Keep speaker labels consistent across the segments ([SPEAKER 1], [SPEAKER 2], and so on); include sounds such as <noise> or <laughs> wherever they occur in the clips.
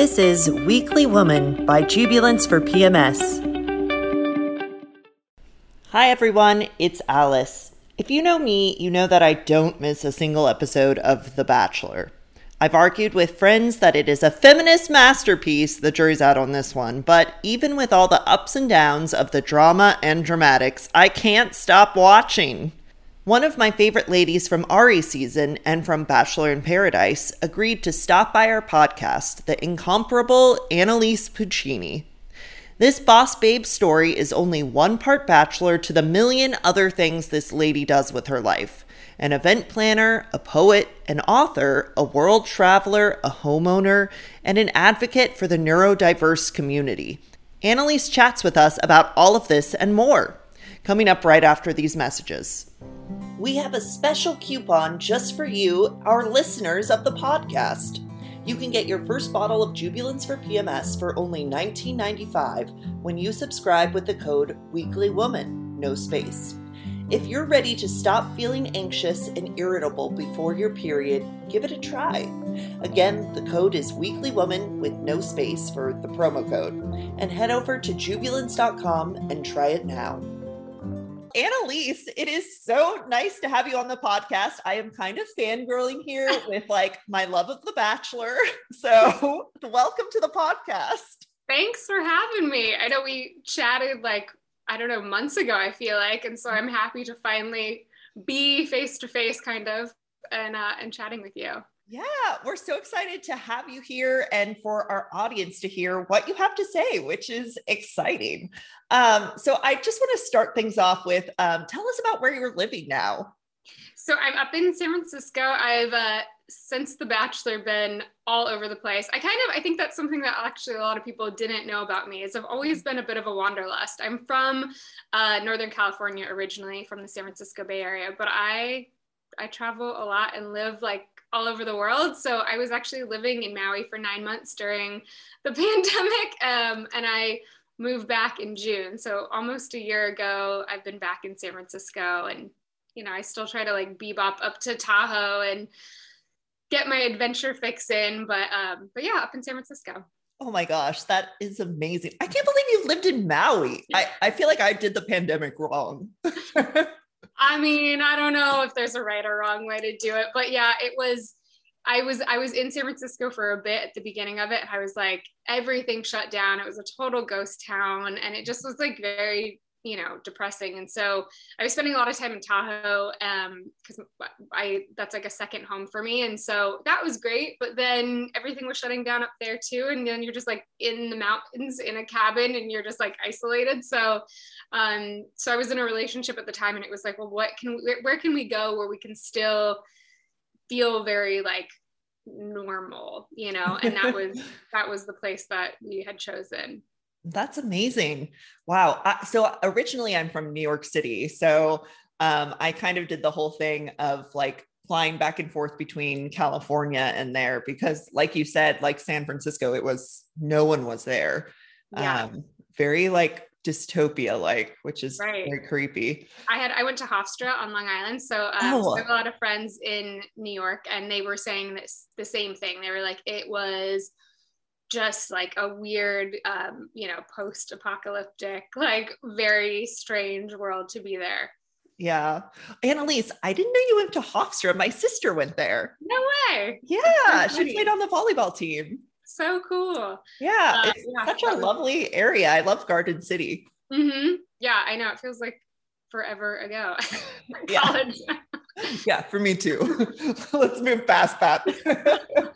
[SPEAKER 1] This is Weekly Woman by Jubilance for PMS. Hi, everyone, it's Alice. If you know me, you know that I don't miss a single episode of The Bachelor. I've argued with friends that it is a feminist masterpiece. The jury's out on this one. But even with all the ups and downs of the drama and dramatics, I can't stop watching. One of my favorite ladies from Arie season and from Bachelor in Paradise agreed to stop by our podcast, the incomparable Annaliese Puccini. This boss babe story is only one part bachelor to the million other things this lady does with her life an event planner, a poet, an author, a world traveler, a homeowner, and an advocate for the neurodiverse community. Annaliese chats with us about all of this and more. Coming up right after these messages. We have a special coupon just for you, our listeners of the podcast. You can get your first bottle of Jubilance for PMS for only $19.95 when you subscribe with the code WeeklyWoman, no space. If you're ready to stop feeling anxious and irritable before your period, give it a try. Again, the code is weeklywoman with no space for the promo code. And head over to jubilance.com and try it now. Annaliese, it is so nice to have you on the podcast. I am kind of fangirling here <laughs> with like my love of The Bachelor. <laughs> So, welcome to the podcast.
[SPEAKER 2] Thanks for having me. I know we chatted like, I don't know, months ago, I feel like. And so I'm happy to finally be face to face kind of and uh, and chatting with you.
[SPEAKER 1] Yeah, we're so excited to have you here and for our audience to hear what you have to say, which is exciting. Um, so, I just want to start things off with um, tell us about where you're living now.
[SPEAKER 2] So, I'm up in San Francisco. I've uh, since The Bachelor been all over the place. I kind of I think that's something that actually a lot of people didn't know about me is I've always been a bit of a wanderlust. I'm from uh, Northern California originally, from the San Francisco Bay Area, but I I travel a lot and live like all over the world. So I was actually living in Maui for nine months during the <laughs> pandemic, um, and I moved back in June. So almost a year ago, I've been back in San Francisco, and you know I still try to like bebop up to Tahoe and get my adventure fix in. But um, but yeah, up in San Francisco.
[SPEAKER 1] Oh my gosh, that is amazing. I can't believe you lived in Maui. I, I feel like I did the pandemic wrong. <laughs>
[SPEAKER 2] I mean, I don't know if there's a right or wrong way to do it, but yeah, it was. I was I was in San Francisco for a bit at the beginning of it. I was like everything shut down. It was a total ghost town, and it just was like very you know depressing. And so i was spending a lot of time in tahoe um because i that's like a second home for me. And so that was great but then everything was shutting down up there too. And then you're just like in the mountains in a cabin and you're just like isolated. So um so i was in a relationship at the time and it was like well what can we, where can we go where we can still feel very like normal you know? And that was <laughs> that was the place that we had chosen
[SPEAKER 1] that's amazing. Wow. so originally I'm from New York City. So um, I kind of did the whole thing of like flying back and forth between California and there because, like you said, like San Francisco, it was no one was there. Yeah. Um, very like dystopia like which is right. very creepy
[SPEAKER 2] i had i went to hofstra on long island so, um, oh. so i have a lot of friends in new york and they were saying this the same thing they were like it was just like a weird, um, you know, post apocalyptic, like very strange world to be there.
[SPEAKER 1] Yeah. Annaliese, I didn't know you went to Hofstra. My sister went there.
[SPEAKER 2] No way.
[SPEAKER 1] Yeah. She played on the volleyball team.
[SPEAKER 2] So cool.
[SPEAKER 1] Yeah. Uh, it's yeah, such a lovely area. I love Garden City.
[SPEAKER 2] Mm-hmm. Yeah, I know. It feels like forever ago. <laughs> College.
[SPEAKER 1] yeah, for me too. <laughs> Let's move past that. <laughs>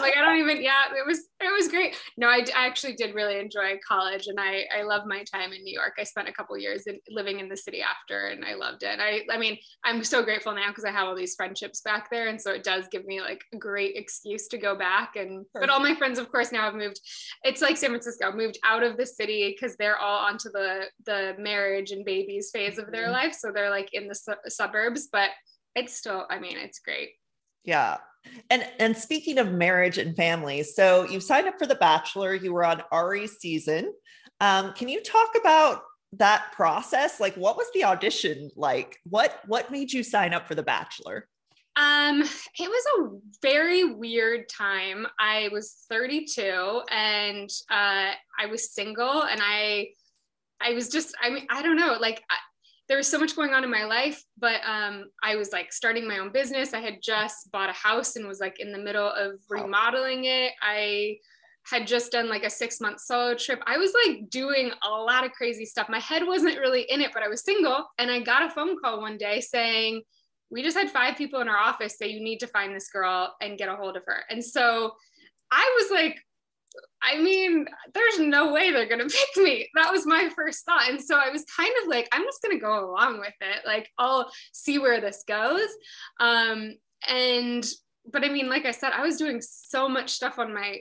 [SPEAKER 2] like I don't even yeah it was it was great. No I, I actually did really enjoy college and I I love my time in New York. I spent a couple years in, living in the city after and I loved it. I I mean I'm so grateful now because I have all these friendships back there and so it does give me like a great excuse to go back and Perfect. but all my friends of course now have moved it's like San Francisco moved out of the city because they're all onto the the marriage and babies phase of their mm-hmm. life so they're like in the su- suburbs but it's still I mean it's great.
[SPEAKER 1] Yeah and and speaking of marriage and family, so you signed up for The Bachelor. You were on Arie's season. Um, can you talk about that process? Like, what was the audition like? What what made you sign up for The Bachelor?
[SPEAKER 2] Um, it was a very weird time. I was 32 and uh, I was single and I I was just I mean I don't know like I, there was so much going on in my life but um, I was like starting my own business. I had just bought a house and was like in the middle of remodeling it. I had just done like a six month solo trip. I was like doing a lot of crazy stuff. My head wasn't really in it, but I was single. And I got a phone call one day saying, We just had five people in our office say you need to find this girl and get a hold of her. And so I was like, I mean, there's no way they're going <laughs> to pick me. That was my first thought. And so I was kind of like, I'm just going to go along with it. Like, I'll see where this goes. Um, and, but I mean, like I said, I was doing so much stuff on my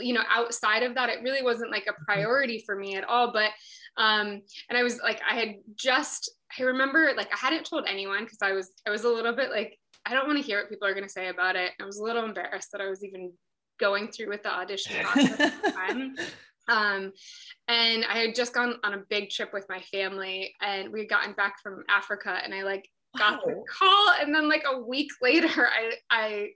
[SPEAKER 2] you know outside of that it really wasn't like a mm-hmm. priority for me at all but um and i was like i had just i remember like i hadn't told anyone because i was i was a little bit like i don't want to hear what people are going to say about it i was a little embarrassed that i was even going through with the audition <laughs> process at the time. Um, and i had just gone on a big trip with my family and we had gotten back from africa and i like got wow. the call and then like a week <laughs> later i i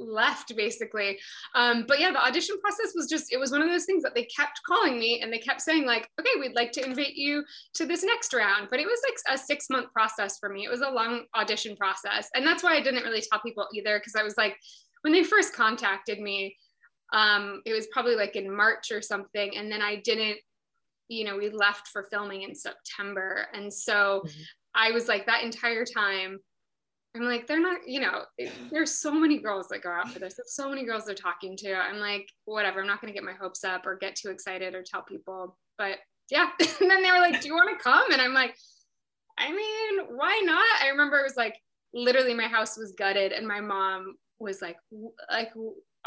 [SPEAKER 2] left basically. Um, but yeah the audition process was just it was one of those things that they kept calling me and they kept saying like okay we'd like to invite you to this next round but it was like a six month process for me. It was a long audition process and that's why i didn't really tell people either because i was like when they first contacted me um, it was probably like in march or something and then i didn't you know we left for filming in september and so mm-hmm. i was like that entire time I'm like, they're not, you know, there's so many girls that go out for this. There's so many girls they're talking to. I'm like, whatever, I'm not going to get my hopes up or get too excited or tell people. But yeah. <laughs> and then they were like, do you want to come? And I'm like, I mean, why not? I remember it was like literally my house was gutted and my mom was like, like,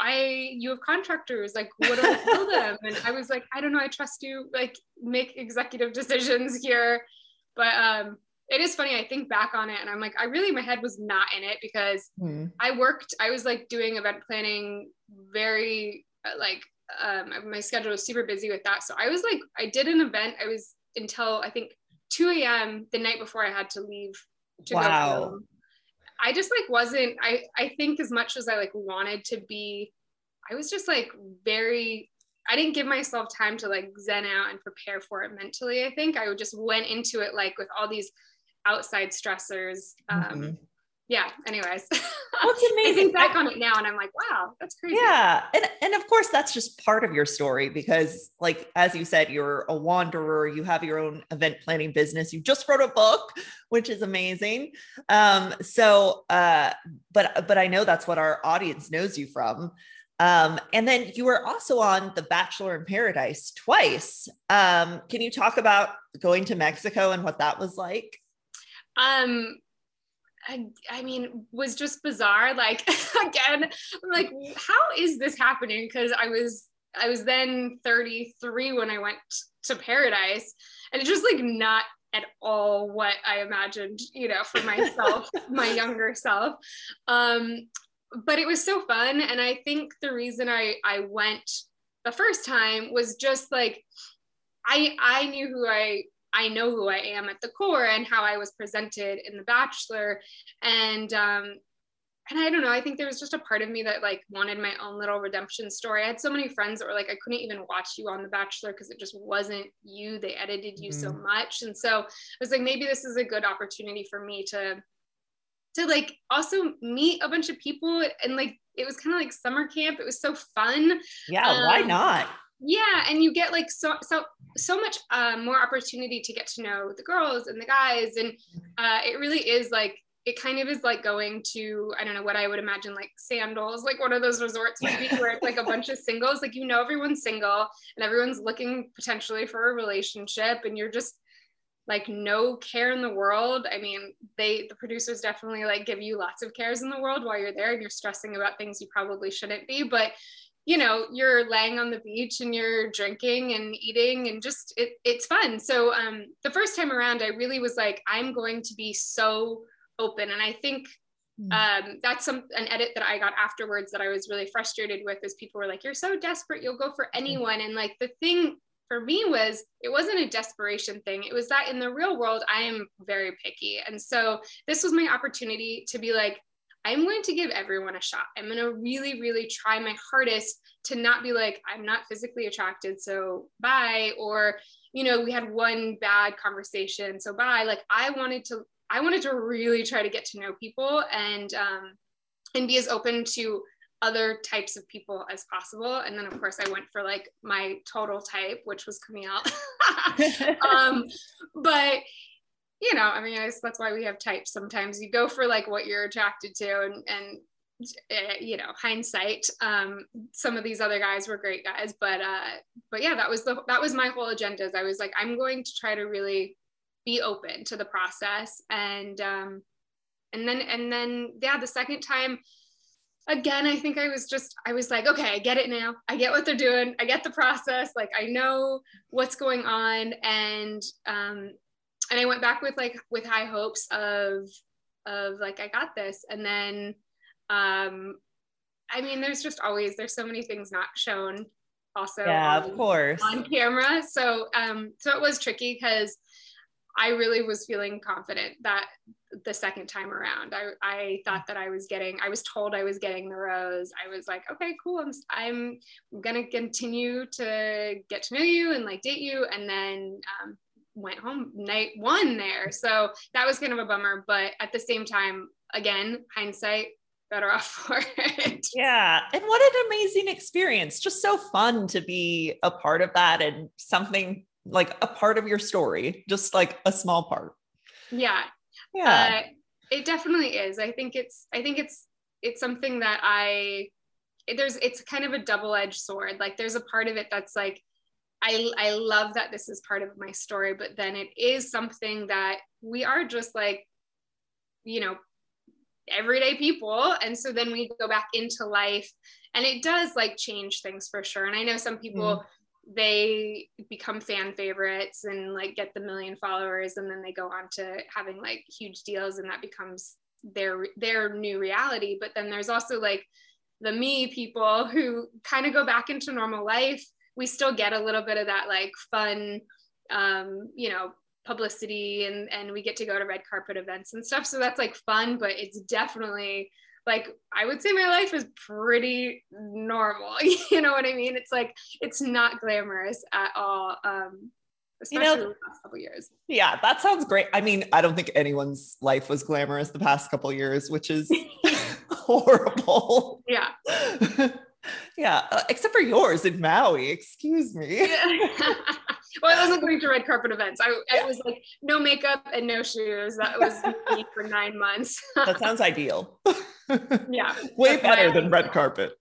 [SPEAKER 2] I, you have contractors, like, what do I tell <laughs> them? And I was like, I don't know, I trust you, like, make executive decisions here. But um, it is funny. I think back on it and I'm like, I really, my head was not in it because mm. I worked, I was like doing event planning very uh, like, um, my schedule was super busy with that. So I was like, I did an event. I was until I think 2 a.m. the night before I had to leave to wow. go film. I just like wasn't, I, I think as much as I like wanted to be, I was just like very I didn't give myself time to like zen out and prepare for it mentally. I think I just went into it like with all these outside stressors. Um, mm-hmm. Yeah. Anyways, well, it's <laughs> amazing back on it now, and I'm like, wow, that's crazy.
[SPEAKER 1] Yeah, and and of course that's just part of your story because, like as you said, you're a wanderer. You have your own event planning business. You just wrote a book, which is amazing. Um, so, uh, but but I know that's what our audience knows you from. Um, and then you were also on The Bachelor in Paradise twice. Um, can you talk about going to Mexico and what that was like?
[SPEAKER 2] um I, I mean was just bizarre like <laughs> again i'm like how is this happening? Because i was i was then 33 when i went to paradise and it's just like not at all what i imagined you know for myself <laughs> my younger self. Um but it was so fun and i think the reason i i went the first time was just like i i knew who i I know who I am at the core and how I was presented in The Bachelor. And um, and I don't know, I think there was just a part of me that like wanted my own little redemption story. I had so many friends that were like, I couldn't even watch you on The Bachelor because it just wasn't you. They edited you mm-hmm. so much. And so I was like, maybe this is a good opportunity for me to to like also meet a bunch of people and like it was kind of like summer camp. It was so fun.
[SPEAKER 1] Yeah, um, why not?
[SPEAKER 2] Yeah and you get like so so so much uh, more opportunity to get to know the girls and the guys and uh, it really is like it kind of is like going to i don't know what i would imagine like sandals like one of those resorts would be where it's like a bunch of <laughs> singles. Like you know everyone's single and everyone's looking potentially for a relationship and you're just like no care in the world. I mean they the producers definitely like give you lots of cares in the world while you're there and you're stressing about things you probably shouldn't be but you know you're laying on the beach and you're drinking and eating and just it, it's fun. So um, the first time around i really was like i'm going to be so open. And i think hmm. um, that's some an edit that i got afterwards that i was really frustrated with is people were like you're so desperate you'll go for hmm. anyone. And like the thing for me was it wasn't a desperation thing. It was that in the real world i am very picky. And so this was my opportunity to be like I'm going to give everyone a shot. I'm going to really, really try my hardest to not be like, I'm not physically attracted, so bye. Or, you know, we had one bad conversation, so bye. Like I wanted to, I wanted to really try to get to know people and um, and be as open to other types of people as possible. And then of course I went for like my total type, which was Kamil. <laughs> <laughs> um, but you know, I mean, I that's why we have types. Sometimes you go for like what you're attracted to and, and uh, you know, hindsight, um, some of these other guys were great guys, but, uh, but yeah, that was the, that was my whole agenda. is I was like, I'm going to try to really be open to the process. And, um, and then, and then, yeah, the second time, again, I think I was just, I was like, okay, I get it now. I get what they're doing. I get the process. Like I know what's going on. And, um, and I went back with like, with high hopes of, of like, I got this. And then, um, I mean, there's just always, there's so many things not shown also
[SPEAKER 1] yeah,
[SPEAKER 2] on,
[SPEAKER 1] of course
[SPEAKER 2] on camera. So, um, so it was tricky because I really was feeling confident that the second time around. I, I thought that I was getting, I was told I was getting the rose. I was like, okay, cool. I'm, I'm going to continue to get to know you and like date you. And then um, went home night one there. So that was kind of a bummer. But at the same time, again, hindsight, better off <laughs> for it.
[SPEAKER 1] Yeah. And what an amazing experience. Just so fun to be a part of that and something like a part of your story, just like a small part.
[SPEAKER 2] Yeah.
[SPEAKER 1] Yeah.
[SPEAKER 2] Uh, it definitely is. I think it's I think it's it's something that I there's it's kind of a double-edged sword. Like there's a part of it that's like I I love that this is part of my story, but then it is something that we are just like you know everyday people. And so then we go back into life and it does like change things for sure. And i know some people mm they become fan favorites and like get the million followers and then they go on to having like huge deals and that becomes their their new reality. But then there's also like the me people who kind of go back into normal life we still get a little bit of that like fun um you know publicity and and we get to go to red carpet events and stuff so that's like fun but it's definitely like I would say my life is pretty normal. <laughs> you know what I mean? It's like it's not glamorous at all. Um, especially you know, the last couple years.
[SPEAKER 1] Yeah, that sounds great. I mean, I don't think anyone's life was glamorous the past couple years, which is <laughs> <laughs> horrible.
[SPEAKER 2] Yeah.
[SPEAKER 1] Yeah, uh, except for yours in Maui. Excuse me.
[SPEAKER 2] Yeah. <laughs> <laughs> well, I wasn't going to red carpet events. I, I was like no makeup and no shoes. That was <laughs> me for nine months.
[SPEAKER 1] that sounds ideal.
[SPEAKER 2] yeah,
[SPEAKER 1] way better than red carpet.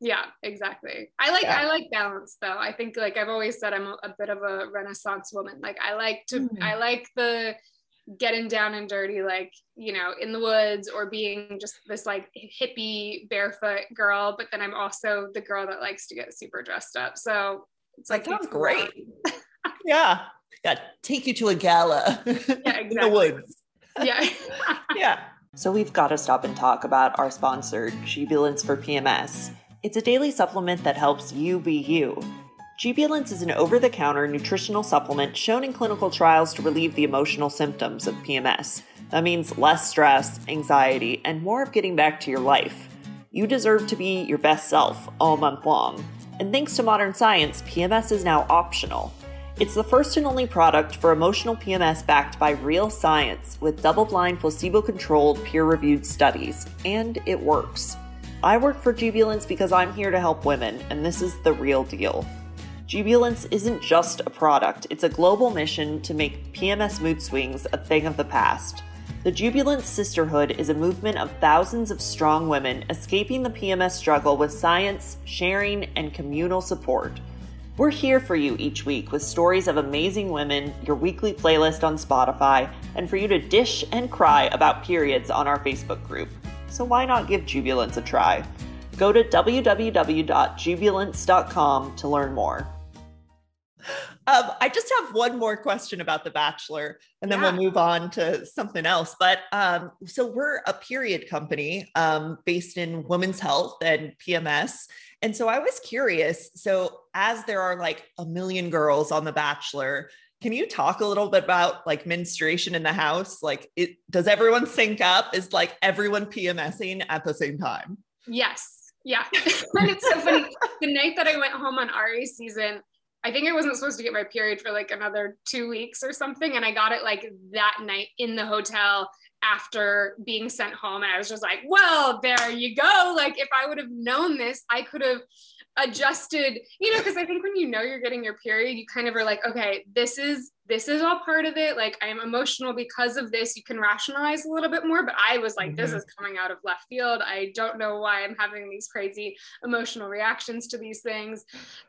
[SPEAKER 2] Yeah, exactly. I like yeah. I like balance though. I think like I've always said I'm a, a bit of a renaissance woman. Like I like to mm. I like the getting down and dirty like you know in the woods or being just this like hippie barefoot girl but then i'm also the girl that likes to get super dressed up. So
[SPEAKER 1] it's like sounds great. <laughs> Yeah. Yeah take you to a gala <laughs> yeah, exactly. in the woods.
[SPEAKER 2] Yeah. <laughs>
[SPEAKER 1] Yeah. So we've got to stop and talk about our sponsor jubilance for pms it's a daily supplement that helps you be you Jubilance is an over the counter nutritional supplement shown in clinical trials to relieve the emotional symptoms of PMS. That means less stress, anxiety, and more of getting back to your life. You deserve to be your best self all month long. And thanks to modern science, PMS is now optional. It's the first and only product for emotional PMS backed by real science with double blind, placebo controlled, peer reviewed studies. And it works. I work for Jubilance because I'm here to help women, and this is the real deal. Jubilance isn't just a product, it's a global mission to make PMS mood swings a thing of the past. The Jubilance Sisterhood is a movement of thousands of strong women escaping the PMS struggle with science, sharing, and communal support. We're here for you each week with stories of amazing women, your weekly playlist on Spotify, and for you to dish and cry about periods on our Facebook group. So why not give Jubilance a try? Go to www.jubilance.com to learn more. Um, I just have one more question about The Bachelor, and then yeah. we'll move on to something else. But um, so we're a period company um, based in women's health and PMS. And so I was curious. So, as there are like a million girls on The Bachelor, can you talk a little bit about like menstruation in the house? Like, it does everyone sync up? Is like everyone PMSing at the same time?
[SPEAKER 2] Yes. Yeah. and <laughs> it's so funny. The night that I went home on Arie season, I think I wasn't supposed to get my period for like another two weeks or something. And I got it like that night in the hotel after being sent home. And I was just like, well, there you go. Like, if I would have known this, I could have adjusted you know because i think when you know you're getting your period you kind of are like okay this is this is all part of it. Like i am emotional because of this. You can rationalize a little bit more but i was like mm-hmm. this is coming out of left field. I don't know why i'm having these crazy emotional reactions to these things.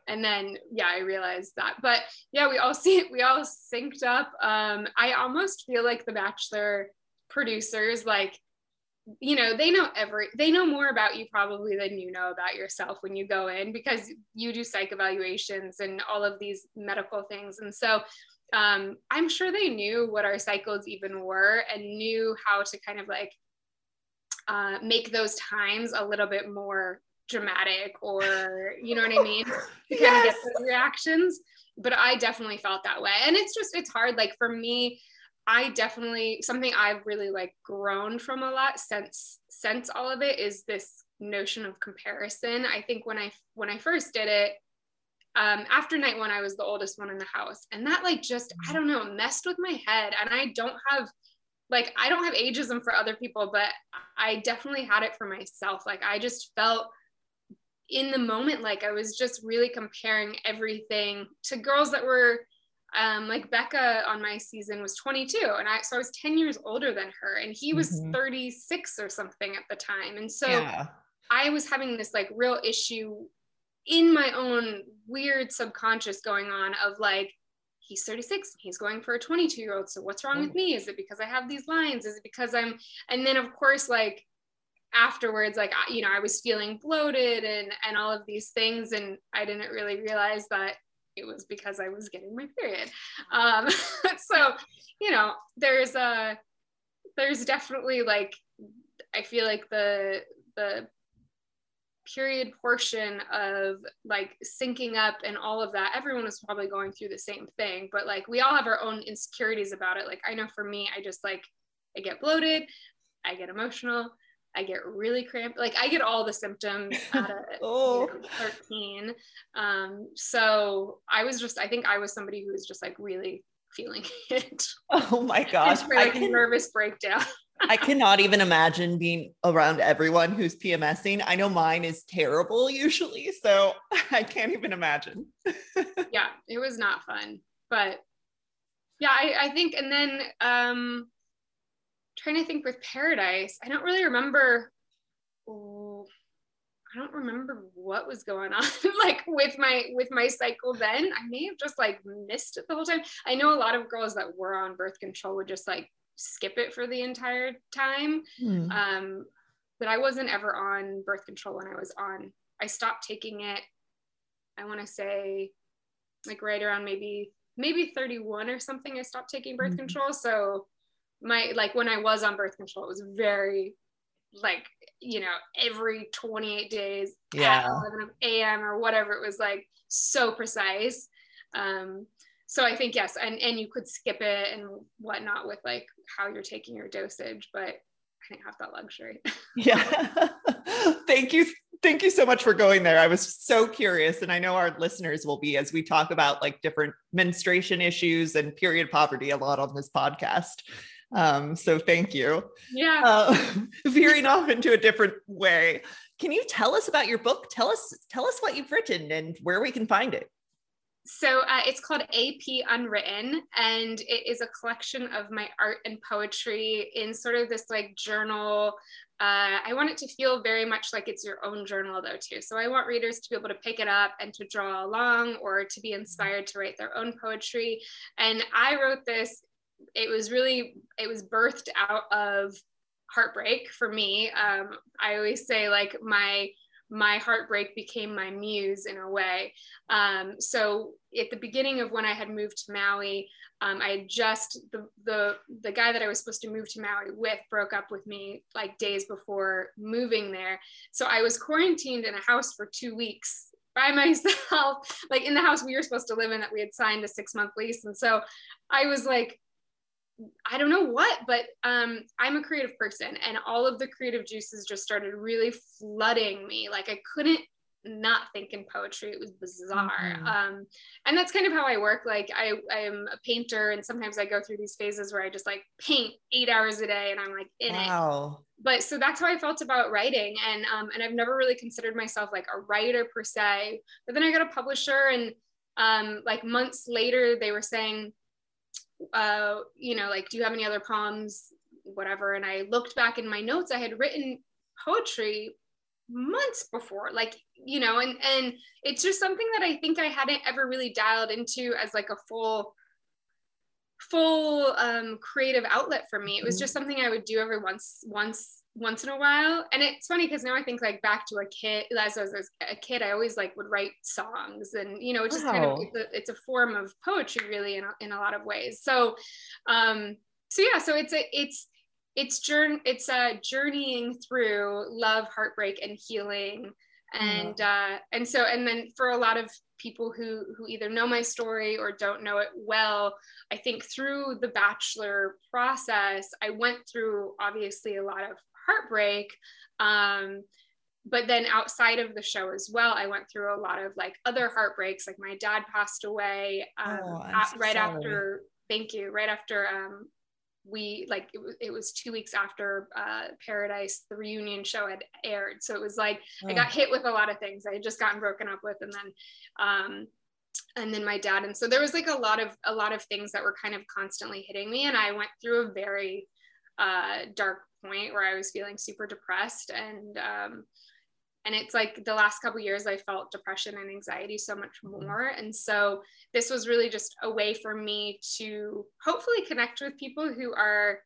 [SPEAKER 2] And then yeah i realized that. But yeah we all <laughs> see it we all synced up. Um i almost feel like the bachelor producers like you know they know every they know more about you probably than you know about yourself when you go in because you do psych evaluations and all of these medical things. And so um, i'm sure they knew what our cycles even were and knew how to kind of like uh, make those times a little bit more dramatic or you know what i mean <laughs> to kind yes. of get those reactions but i definitely felt that way and it's just it's hard like for me I definitely something I've really like grown from a lot since since all of it is this notion of comparison. I think when I when I first did it, um, after night one, I was the oldest one in the house, and that like just I don't know messed with my head. And I don't have like I don't have ageism for other people, but I definitely had it for myself. Like I just felt in the moment like I was just really comparing everything to girls that were um, like Bekah on my season was 22 and I so I was 10 years older than her and he was mm-hmm. 36 or something at the time and so yeah. I was having this like real issue in my own weird subconscious going on of like he's 36 he's going for a 22 year old so what's wrong with me? Is it because I have these lines? Is it because I'm and then of course like afterwards like you know I was feeling bloated and and all of these things and I didn't really realize that it was because I was getting my period. Um, <laughs> so, you know, there's a, there's definitely like, I feel like the, the period portion of like syncing up and all of that, everyone was probably going through the same thing, but like we all have our own insecurities about it. Like I know for me, I just like, I get bloated, I get emotional, I get really cramped. Like I get all the symptoms <laughs> at oh. you know, 13. Um, so I was just, I think I was somebody who was just like really feeling <laughs> it.
[SPEAKER 1] Oh my gosh.
[SPEAKER 2] I can, nervous breakdown.
[SPEAKER 1] I cannot even imagine being around everyone who's PMSing. I know mine is terrible usually, so I can't even imagine. <laughs>
[SPEAKER 2] yeah, it was not fun. But yeah, I, I think, and then um, trying to think with Paradise, I don't really remember. Oh, I don't remember what was going on <laughs> like with my with my cycle then. I may have just like missed it the whole time. I know a lot of girls that were on birth control would just like skip it for the entire time. Hmm. Um, but I wasn't ever on birth control when I was on. I stopped taking it. I want to say like right around maybe maybe 31 or something. I stopped taking birth mm-hmm. control. So my like when I was on birth control, it was very like you know every 28 days yeah. at 11 a.m. or whatever. It was like so precise. Um, so I think yes, and and you could skip it and whatnot with like how you're taking your dosage, but I didn't have that luxury. <laughs>
[SPEAKER 1] yeah. <laughs> Thank you. Thank you so much for going there. I was so curious, and I know our listeners will be as we talk about like different menstruation issues and period poverty a lot on this podcast. Um, so thank you.
[SPEAKER 2] Yeah. Uh, <laughs>
[SPEAKER 1] veering off into a different way. Can you tell us about your book? Tell us, tell us what you've written and where we can find it.
[SPEAKER 2] So uh, it's called AP Unwritten, and it is a collection of my art and poetry in sort of this like journal. Uh, I want it to feel very much like it's your own journal, though, too. So I want readers to be able to pick it up and to draw along or to be inspired to write their own poetry. And I wrote this it was really it was birthed out of heartbreak for me um, i always say like my my heartbreak became my muse in a way um, so at the beginning of when i had moved to maui um, i had just the, the the guy that i was supposed to move to maui with broke up with me like days before moving there so i was quarantined in a house for two weeks by <laughs> myself, like in the house we were supposed to live in that we had signed a six month lease. And so I was like, I don't know what, but um, I'm a creative person, and all of the creative juices just started really flooding me. Like I couldn't not think in poetry. It was bizarre. Mm-hmm. Um, and that's kind of how I work. Like I, I'm a painter, and sometimes I go through these phases where I just like paint eight hours a day, and I'm like in wow. it. But so that's how I felt about writing, and um, and I've never really considered myself like a writer per se. But then I got a publisher, and um, like months later, they were saying uh, you know, like, do you have any other poems, whatever? And I looked back in my notes, I had written poetry months before, like, you know, and and it's just something that I think I hadn't ever really dialed into as like a full full um, creative outlet for me. It was mm-hmm. just something I would do every once once once in a while. And it's funny because now I think like back to a kid, as I was a kid, I always like would write songs and, you know, it's just wow. kind of, it's a, it's a, form of poetry really in a, in a lot of ways. So, um, so yeah, so it's a, it's, it's journey, it's a journeying through love, heartbreak and healing. And, uh, and so, and then for a lot of people who, who either know my story or don't know it well, I think through the bachelor process, I went through obviously a lot of heartbreak. Um, but then outside of the show as well, I went through a lot of like other heartbreaks. Like my dad passed away um, oh, at, right sorry. after. Thank you. Right after um, we like it was, it was two weeks after uh, Paradise, the reunion show had aired. So it was like oh. I got hit with a lot of things. I had just gotten broken up with, and then um, and then my dad. And so there was like a lot of a lot of things that were kind of constantly hitting me, and I went through a very uh, dark point where I was feeling super depressed and um, and it's like the last couple years I felt depression and anxiety so much mm-hmm. more and so this was really just a way for me to hopefully connect with people who are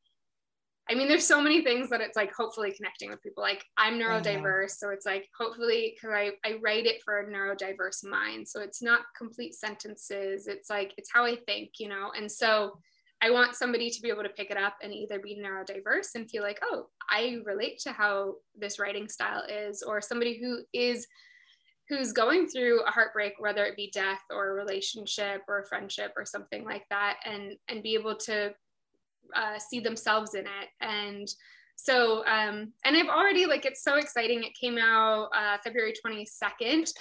[SPEAKER 2] I mean, there's so many things that it's like hopefully connecting with people. Like I'm neurodiverse, so it's like hopefully because I, I write it for a neurodiverse mind. So it's not complete sentences. It's like it's how I think, you know. And so I want somebody to be able to pick it up and either be neurodiverse and feel like, oh, I relate to how this writing style is, or somebody who is who's going through a heartbreak, whether it be death or a relationship or a friendship or something like that, and and be able to uh, see themselves in it. And so, um, and I've already like it's so exciting. It came out uh, February 22nd,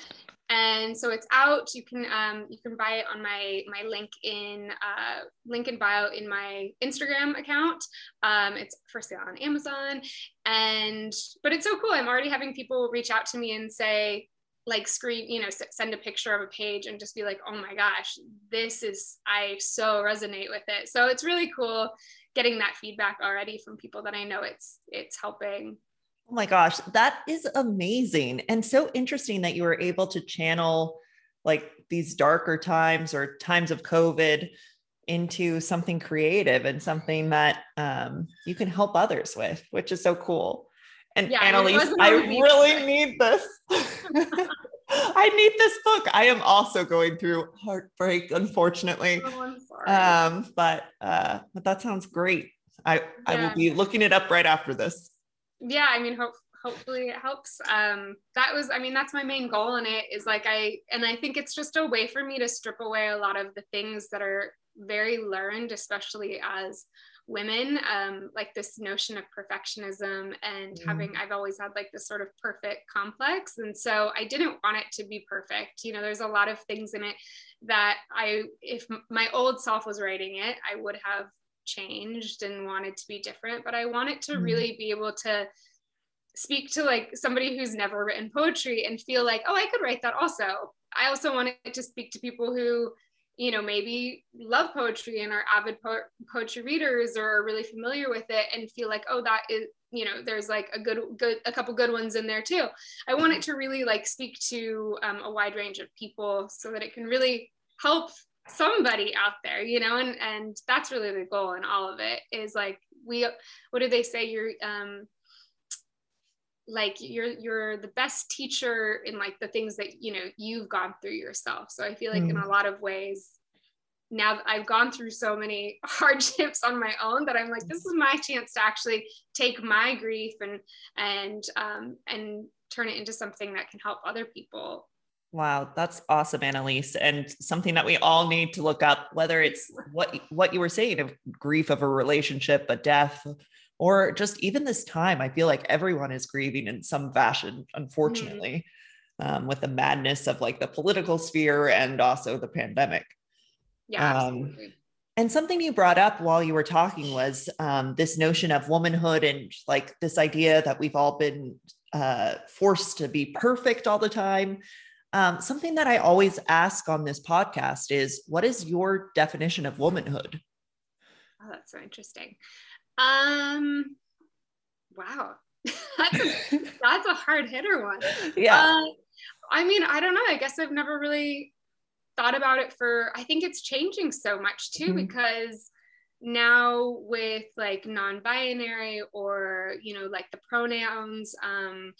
[SPEAKER 2] and so it's out. You can um, you can buy it on my my link in uh, link in bio in my instagram account. Um, it's for sale on amazon. And but it's so cool. I'm already having people reach out to me and say like screen you know send a picture of a page and just be like oh my gosh this is i so resonate with it. So it's really cool getting that feedback already from people that i know it's it's helping
[SPEAKER 1] Oh my gosh, that is amazing. And so interesting that you were able to channel like these darker times or times of COVID into something creative and something that um, you can help others with, which is so cool. And yeah, Annaliese, I really need this. <laughs> I need this book. I am also going through heartbreak, unfortunately. Oh, um, but uh, but that sounds great. I, yeah. I will be looking it up right after this
[SPEAKER 2] yeah i mean hope, hopefully it helps. Um that was i mean that's my main goal in it is like i and i think it's just a way for me to strip away a lot of the things that are very learned especially as women um, like this notion of perfectionism and mm. having i've always had like this sort of perfect complex. And so i didn't want it to be perfect. You know there's a lot of things in it that i if my old self was writing it i would have changed and wanted to be different but i wanted to mm-hmm. really be able to speak to like somebody who's never written poetry and feel like oh i could write that also. I also wanted to speak to people who you know maybe love poetry and are avid po- poetry readers or are really familiar with it and feel like oh that is you know there's like a good good a couple good ones in there too. I want it to really like speak to um, a wide range of people so that it can really help somebody out there you know and and that's really the goal in all of it is like we what do they say you're um like you're you're the best teacher in like the things that you know you've gone through yourself so i feel like mm. in a lot of ways now i've gone through so many <laughs> hardships on my own that i'm like this is my chance to actually take my grief and and um and turn it into something that can help other people
[SPEAKER 1] Wow, that's awesome, Annaliese, and something that we all need to look up. Whether it's <laughs> what what you were saying of grief of a relationship, a death, or just even this time, I feel like everyone is grieving in some fashion, mm-hmm. unfortunately, mm-hmm. um, with the madness of like the political sphere and also the pandemic.
[SPEAKER 2] Yeah, um,
[SPEAKER 1] and something you brought up while you were talking was um, this notion of womanhood and like this idea that we've all been uh, forced to be perfect all the time um, something that I always ask on this podcast is what is your definition of womanhood?
[SPEAKER 2] Oh, that's so interesting. Um, wow. <laughs> that's, a, <laughs> that's a hard hitter one.
[SPEAKER 1] Yeah. Uh,
[SPEAKER 2] I mean, I don't know. I guess I've never really thought about it for, I think it's changing so much too, mm-hmm. because now with like non-binary or, you know, like the pronouns, um,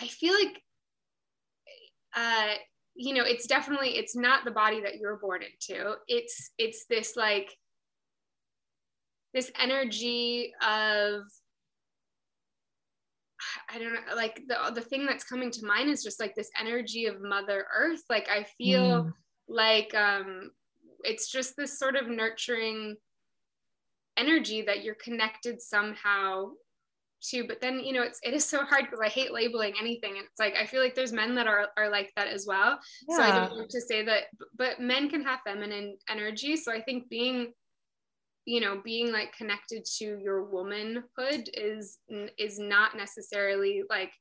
[SPEAKER 2] I feel like uh, you know, it's definitely it's not the body that you're born into. It's it's this like this energy of I don't know, like the the thing that's coming to mind is just like this energy of Mother Earth. Like I feel mm. like um it's just this sort of nurturing energy that you're connected somehow too but then you know it's it is so hard because i hate labeling anything and it's like i feel like there's men that are are like that as well. Yeah. so i don't want to say that but men can have feminine energy. So i think being you know being like connected to your womanhood is is not necessarily like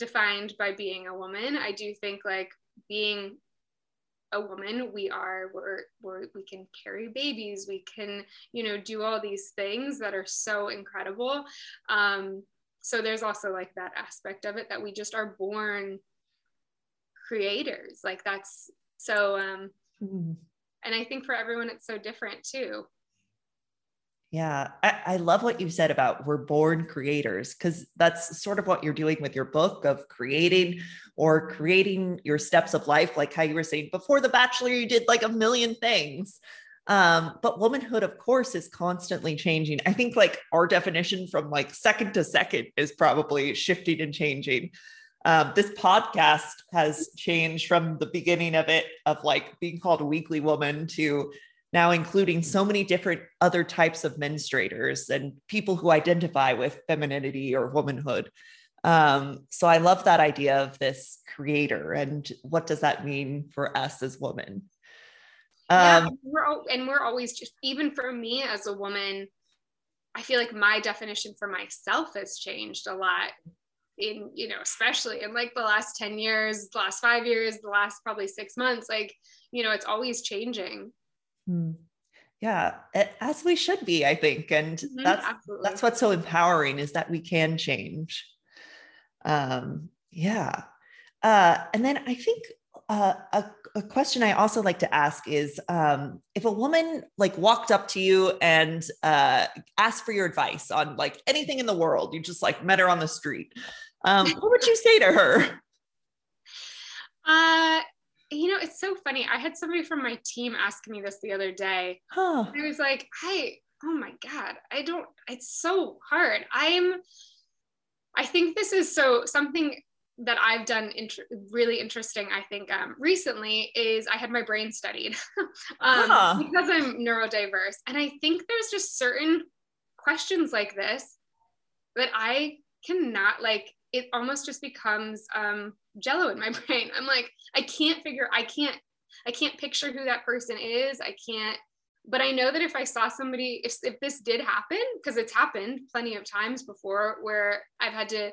[SPEAKER 2] defined by being a woman. I do think like being a woman we are we're, we're we can carry babies we can you know do all these things that are so incredible um so there's also like that aspect of it that we just are born creators like that's so um mm-hmm. and i think for everyone it's so different too
[SPEAKER 1] yeah, I, I, love what you said about we're born creators because that's sort of what you're doing with your book of creating or creating your steps of life, like how you were saying before The Bachelor, you did like a million things. Um, but womanhood, of course, is constantly changing. I think like our definition from like second to second is probably shifting and changing. Um, this podcast has changed from the beginning of it, of like being called a weekly woman to now including so many different other types of menstruators and people who identify with femininity or womanhood. Um, so I love that idea of this creator and what does that mean for us as women?
[SPEAKER 2] Um, yeah, we're, and we're always just, even for me as a woman, I feel like my definition for myself has changed a lot in, you know, especially in like the last 10 years, the last five years, the last probably six months, like, you know, it's always changing.
[SPEAKER 1] Hmm. Yeah, as we should be, I think, and mm-hmm, that's absolutely. that's what's so empowering is that we can change. Um, yeah, uh, and then I think uh, a, a, question I also like to ask is um, if a woman like walked up to you and uh, asked for your advice on like anything in the world, you just like met her on the street, um, what would you say to her? <laughs>
[SPEAKER 2] Uh, you know, it's so funny. I had somebody from my team ask me this the other day. Huh. I was like, I, oh my God, I don't, it's so hard. I'm, I think this is so something that I've done inter- really interesting, I think, um, recently is I had my brain studied <laughs> um, huh. because I'm neurodiverse. And I think there's just certain questions like this that I cannot like it almost just becomes um, jello in my <laughs> brain. I'm like, I can't figure, I can't, I can't picture who that person is. I can't, but I know that if I saw somebody, if, if this did happen, because it's happened plenty of times before where I've had to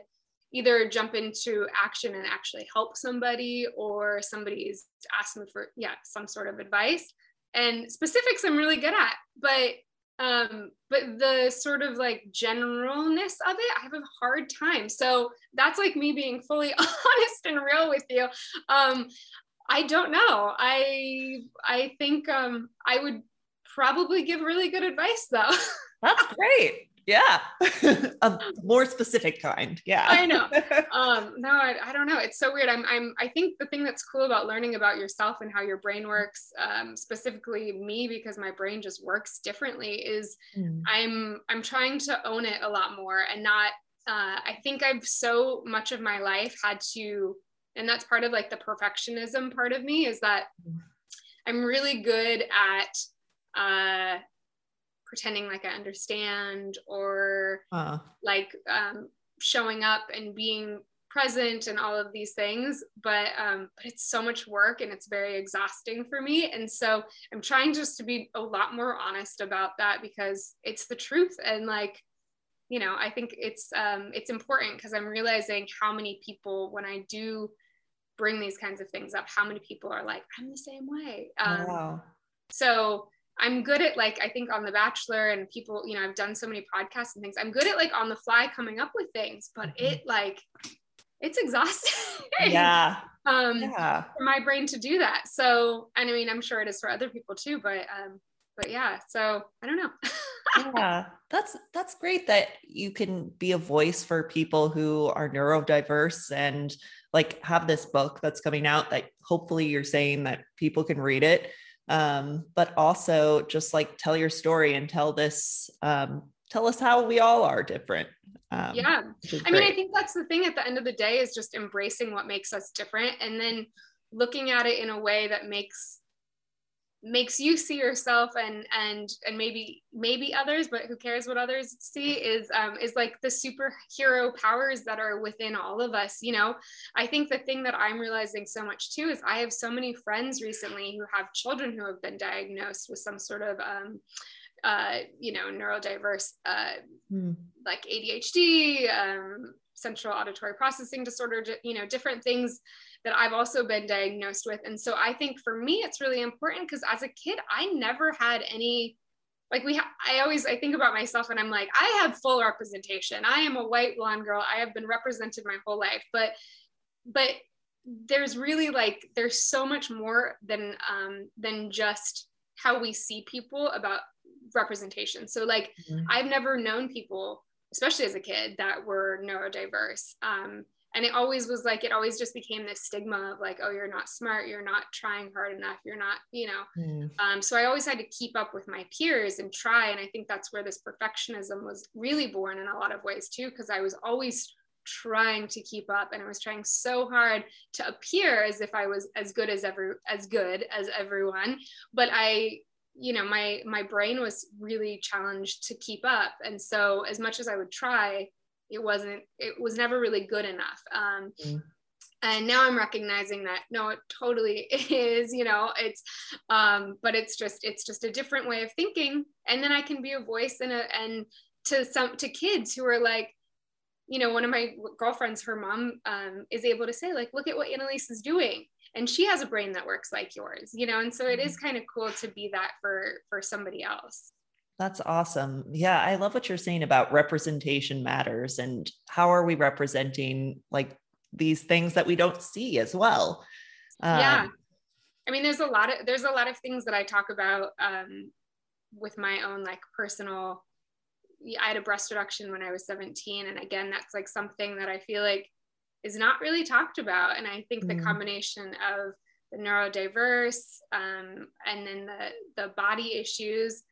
[SPEAKER 2] either jump into action and actually help somebody or somebody's asked me for, yeah, some sort of advice. And specifics I'm really good at, but um but the sort of like generalness of it i have a hard time. So that's like me being fully <laughs> honest and real with you. Um i don't know. I i think um i would probably give really good advice though. <laughs>
[SPEAKER 1] That's great yeah. <laughs> A more specific kind yeah.
[SPEAKER 2] I know. <laughs> Um no I, I don't know. It's so weird. I'm i'm i think the thing that's cool about learning about yourself and how your brain works um specifically me because my brain just works differently is mm. i'm i'm trying to own it a lot more and not uh, I think I've so much of my life had to and that's part of like the perfectionism part of me is that i'm really good at uh pretending like i understand or uh. like um showing up and being present and all of these things but um but it's so much work and it's very exhausting for me and so i'm trying just to be a lot more honest about that because it's the truth and like you know i think it's um it's important because i'm realizing how many people when i do bring these kinds of things up how many people are like i'm the same way um wow. so i'm good at like i think on the bachelor and people you know i've done so many podcasts and things i'm good at like on the fly coming up with things but mm-hmm. it like it's exhausting.
[SPEAKER 1] Yeah. <laughs>
[SPEAKER 2] um, yeah. for my brain to do that. So, and I mean, I'm sure it is for other people too, but, um, but yeah, so I don't know. <laughs>
[SPEAKER 1] yeah, that's that's great that you can be a voice for people who are neurodiverse and like have this book that's coming out that hopefully you're saying that people can read it. Um, but also just like tell your story and tell this um, tell us how we all are different
[SPEAKER 2] um, yeah. I mean, I think that's the thing at the end of the day is just embracing what makes us different and then looking at it in a way that makes makes you see yourself and and and maybe maybe others but who cares what others see is um is like the superhero powers that are within all of us you know i think the thing that i'm realizing so much too is i have so many friends recently who have children who have been diagnosed with some sort of um uh, you know, neurodiverse, uh, mm. like ADHD, um, central auditory processing disorder, you know, different things that I've also been diagnosed with. And so I think for me, it's really important because as a kid, I never had any, like we, ha- I always, I think about myself and I'm like, I have full representation. I am a white blonde girl. I have been represented my whole life, but, but there's really like, there's so much more than, um, than just how we see people about representation. So like mm-hmm. I've never known people, especially as a kid, that were neurodiverse. Um, and it always was like it always just became this stigma of like oh you're not smart you're not trying hard enough you're not you know mm. um, so i always had to keep up with my peers and try and i think that's where this perfectionism was really born in a lot of ways too because i was always trying to keep up and i was trying so hard to appear as if i was as good as ever as good as everyone but i you know my my brain was really challenged to keep up. And so as much as i would try it wasn't it was never really good enough. Um, mm. and now i'm recognizing that no it totally <laughs> is you know it's um, but it's just it's just a different way of thinking. And then i can be a voice and a and to some to kids who are like you know one of my girlfriends her mom um, is able to say like look at what annaliese is doing and she has a brain that works like yours you know and so it is mm-hmm. kind of cool to be that for for somebody else.
[SPEAKER 1] That's awesome. Yeah i love what you're saying about representation matters and how are we representing like these things that we don't see as well.
[SPEAKER 2] Um, yeah i mean there's a lot of there's a lot of things that i talk about um, with my own like personal i had a breast reduction when i was 17 and again that's like something that i feel like is not really talked about. And I think mm. the combination of the neurodiverse um, and then the, the body issues,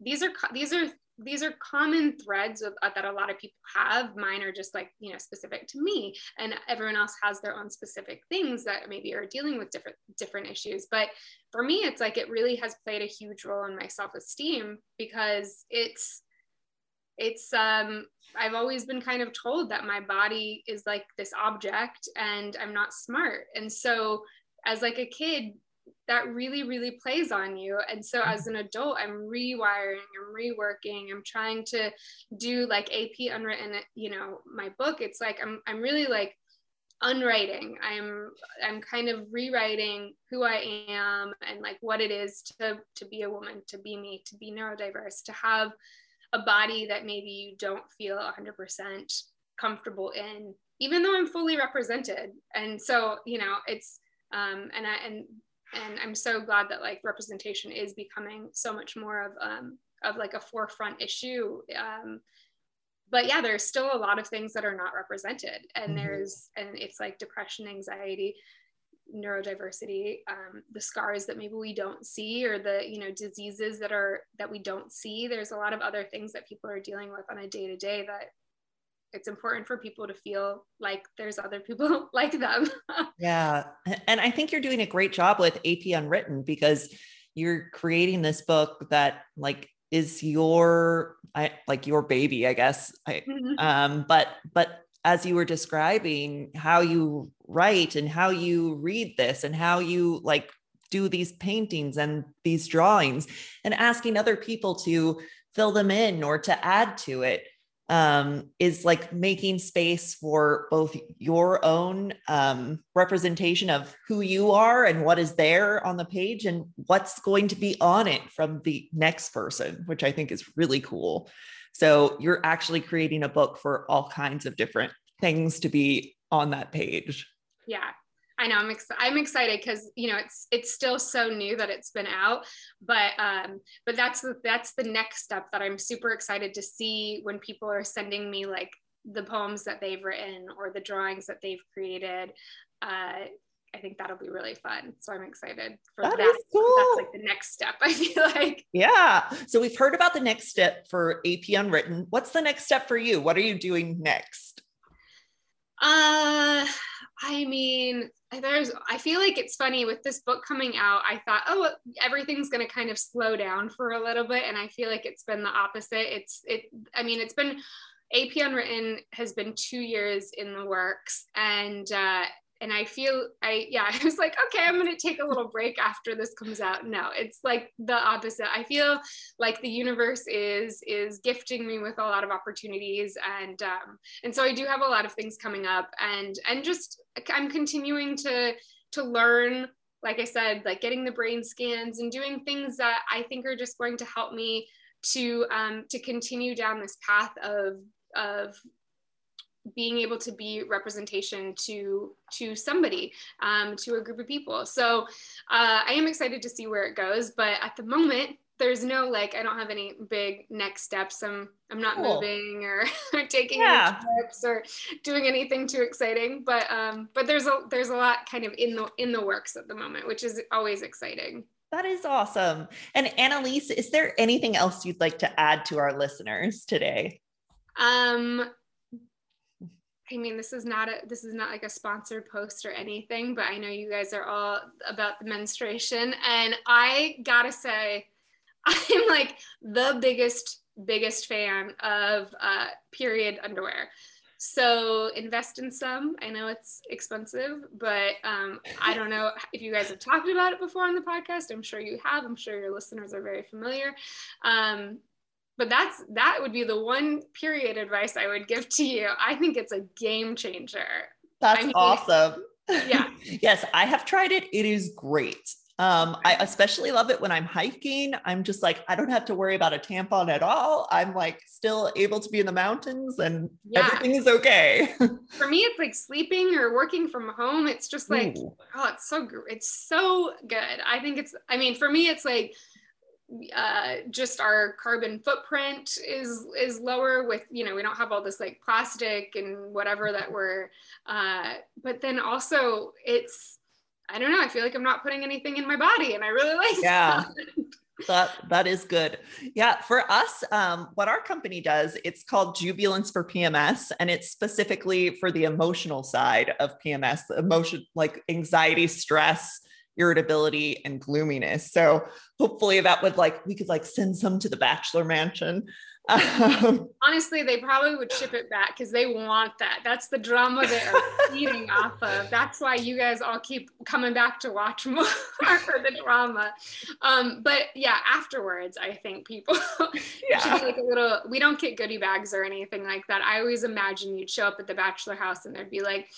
[SPEAKER 2] these are, these are, these are common threads of, uh, that a lot of people have. Mine are just like, you know, specific to me and everyone else has their own specific things that maybe are dealing with different, different issues. But for me, it's like, it really has played a huge role in my self-esteem because it's, it's um I've always been kind of told that my body is like this object and I'm not smart. And so as like a kid, that really, really plays on you. And so as an adult, I'm rewiring, I'm reworking, I'm trying to do like AP unwritten, you know, my book. It's like I'm I'm really like unwriting. I'm I'm kind of rewriting who I am and like what it is to to be a woman, to be me, to be neurodiverse, to have a body that maybe you don't feel 100% comfortable in even though i'm fully represented. And so you know it's um and i and and i'm so glad that like representation is becoming so much more of um of like a forefront issue. Um but yeah there's still a lot of things that are not represented. And mm-hmm. there's and it's like depression anxiety neurodiversity um, the scars that maybe we don't see or the you know diseases that are that we don't see there's a lot of other things that people are dealing with on a day to day that it's important for people to feel like there's other people <laughs> like them. <laughs>
[SPEAKER 1] yeah. And I think you're doing a great job with AP Unwritten because you're creating this book that like is your I like your baby, I guess. I, mm-hmm. um, but but as you were describing how you write and how you read this and how you like do these paintings and these drawings and asking other people to fill them in or to add to it um, is like making space for both your own um, representation of who you are and what is there on the page and what's going to be on it from the next person, which I think is really cool. So you're actually creating a book for all kinds of different things to be on that page.
[SPEAKER 2] Yeah, I know I'm excited. I'm excited because you know it's it's still so new that it's been out, but um, but that's the that's the next step that I'm super excited to see when people are sending me like the poems that they've written or the drawings that they've created. Uh, I think that'll be really fun. So I'm excited for that. that. Cool. That's like the next step. <laughs> I feel like.
[SPEAKER 1] Yeah. So we've heard about the next step for AP Unwritten. What's the next step for you? What are you doing next?
[SPEAKER 2] Uh, I mean, there's i feel like it's funny with this book coming out i thought oh everything's going to kind of slow down for a little bit and i feel like it's been the opposite it's it i mean it's been ap unwritten has been two years in the works and uh, and I feel I yeah <laughs> I was like okay I'm gonna take a little break after this comes out. No it's like the opposite. I feel like the universe is is gifting me with a lot of opportunities and um, and so I do have a lot of things coming up and and just I'm continuing to to learn like I said like getting the brain scans and doing things that I think are just going to help me to um, to continue down this path of of being able to be representation to to somebody um, to a group of people. So uh, i am excited to see where it goes but at the moment there's no like i don't have any big next steps. I'm i'm not cool. moving or <laughs> taking yeah. trips or doing anything too exciting but um but there's a there's a lot kind of in the in the works at the moment which is always exciting.
[SPEAKER 1] That is awesome. And annaliese is there anything else you'd like to add to our listeners today?
[SPEAKER 2] Um I mean, this is not a this is not like a sponsored post or anything, but I know you guys are all about the menstruation, and I gotta say, <laughs> I'm like the biggest biggest fan of uh, period underwear. So invest in some. I know it's expensive, but um, I don't know if you guys have talked about it before on the podcast. I'm sure you have. I'm sure your listeners are very familiar. Um, but that's that would be the one period advice I would give to you. I think it's a game changer.
[SPEAKER 1] That's
[SPEAKER 2] I mean,
[SPEAKER 1] awesome.
[SPEAKER 2] Yeah. <laughs>
[SPEAKER 1] yes, I have tried it. It is great. Um, I especially love it when I'm hiking. I'm just like, I don't have to worry about a tampon at all. I'm like still able to be in the mountains and yeah. everything is okay. <laughs>
[SPEAKER 2] For me, it's like sleeping or working from home. It's just like, Ooh. oh, it's so, it's so good. I think it's, I mean, for me, it's like uh, just our carbon footprint is is lower with you know we don't have all this like plastic and whatever that we're uh, but then also it's I don't know I feel like I'm not putting anything in my body and I really like
[SPEAKER 1] yeah that. that that is good yeah for us um, what our company does it's called jubilance for pms and it's specifically for the emotional side of pms emotion like anxiety stress irritability and gloominess. So hopefully that would like we could like send some to the bachelor mansion.
[SPEAKER 2] Um, Honestly, they probably would ship it back because they want that. That's the drama they're <laughs> feeding off of. That's why you guys all keep coming back to watch more <laughs> for the drama. Um, but yeah, afterwards, I think people <laughs> yeah. should be like a little. We don't get goodie bags or anything like that. I always imagine you'd show up at the bachelor house and there'd be like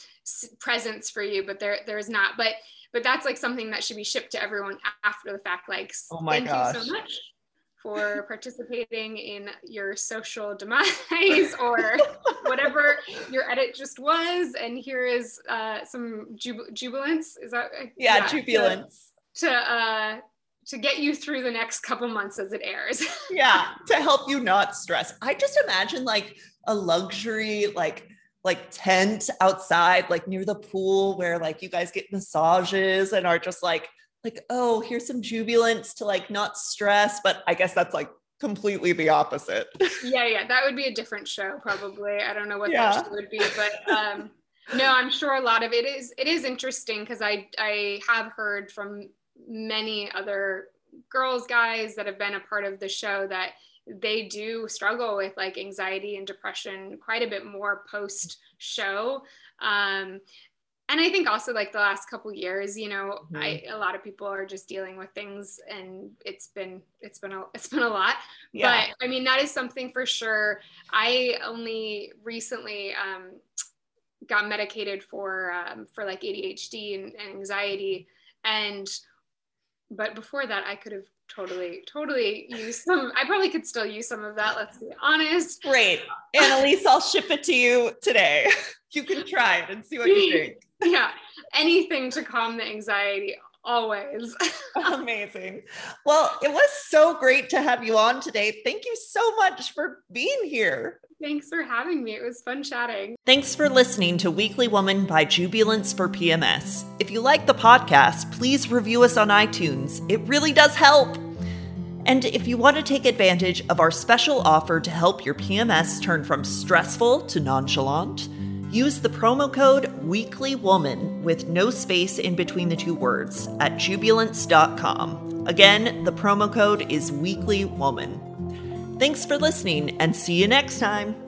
[SPEAKER 2] presents for you, but there there's not. But but that's like something that should be shipped to everyone after the fact like
[SPEAKER 1] oh my thank gosh.
[SPEAKER 2] you so much for <laughs> participating in your social demise <laughs> or whatever your edit just was and here is uh, some jub- jubilance is that
[SPEAKER 1] yeah, yeah jubilance
[SPEAKER 2] to, to uh to get you through the next couple months as it airs.
[SPEAKER 1] yeah, <laughs> to help you not stress. I just imagine like a luxury like like tent outside, like near the pool where like you guys get massages and are just like, like, oh, here's some jubilance to like not stress. But I guess that's like completely the opposite. <laughs>
[SPEAKER 2] yeah, yeah, that would be a different show probably. I don't know what yeah. that would be, but um no, I'm sure a lot of it is it is interesting because I I have heard from many other girls guys that have been a part of the show that they do struggle with like anxiety and depression quite a bit more post show um, and i think also like the last couple years you know mm-hmm. I, a lot of people are just dealing with things and it's been it's been a it's been a lot yeah. but i mean that is something for sure i only recently um, got medicated for um, for like adhd and, and anxiety and but before that i could have totally, totally use some. I probably could still use some of that. Let's be honest.
[SPEAKER 1] Great. Annaliese, I'll ship it to you today. <laughs> You can try it and see what you <laughs> think.
[SPEAKER 2] yeah. Anything to calm the anxiety always. <laughs>
[SPEAKER 1] Amazing. Well, it was so great to have you on today. Thank you so much for being here.
[SPEAKER 2] Thanks for having me. It was fun chatting.
[SPEAKER 1] Thanks for listening to Weekly Woman by Jubilance for PMS. If you like the podcast, please review us on iTunes. It really does help. And if you want to take advantage of our special offer to help your PMS turn from stressful to nonchalant, use the promo code WeeklyWoman with no space in between the two words at jubilance.com. Again, the promo code is WeeklyWoman. Thanks for listening and see you next time.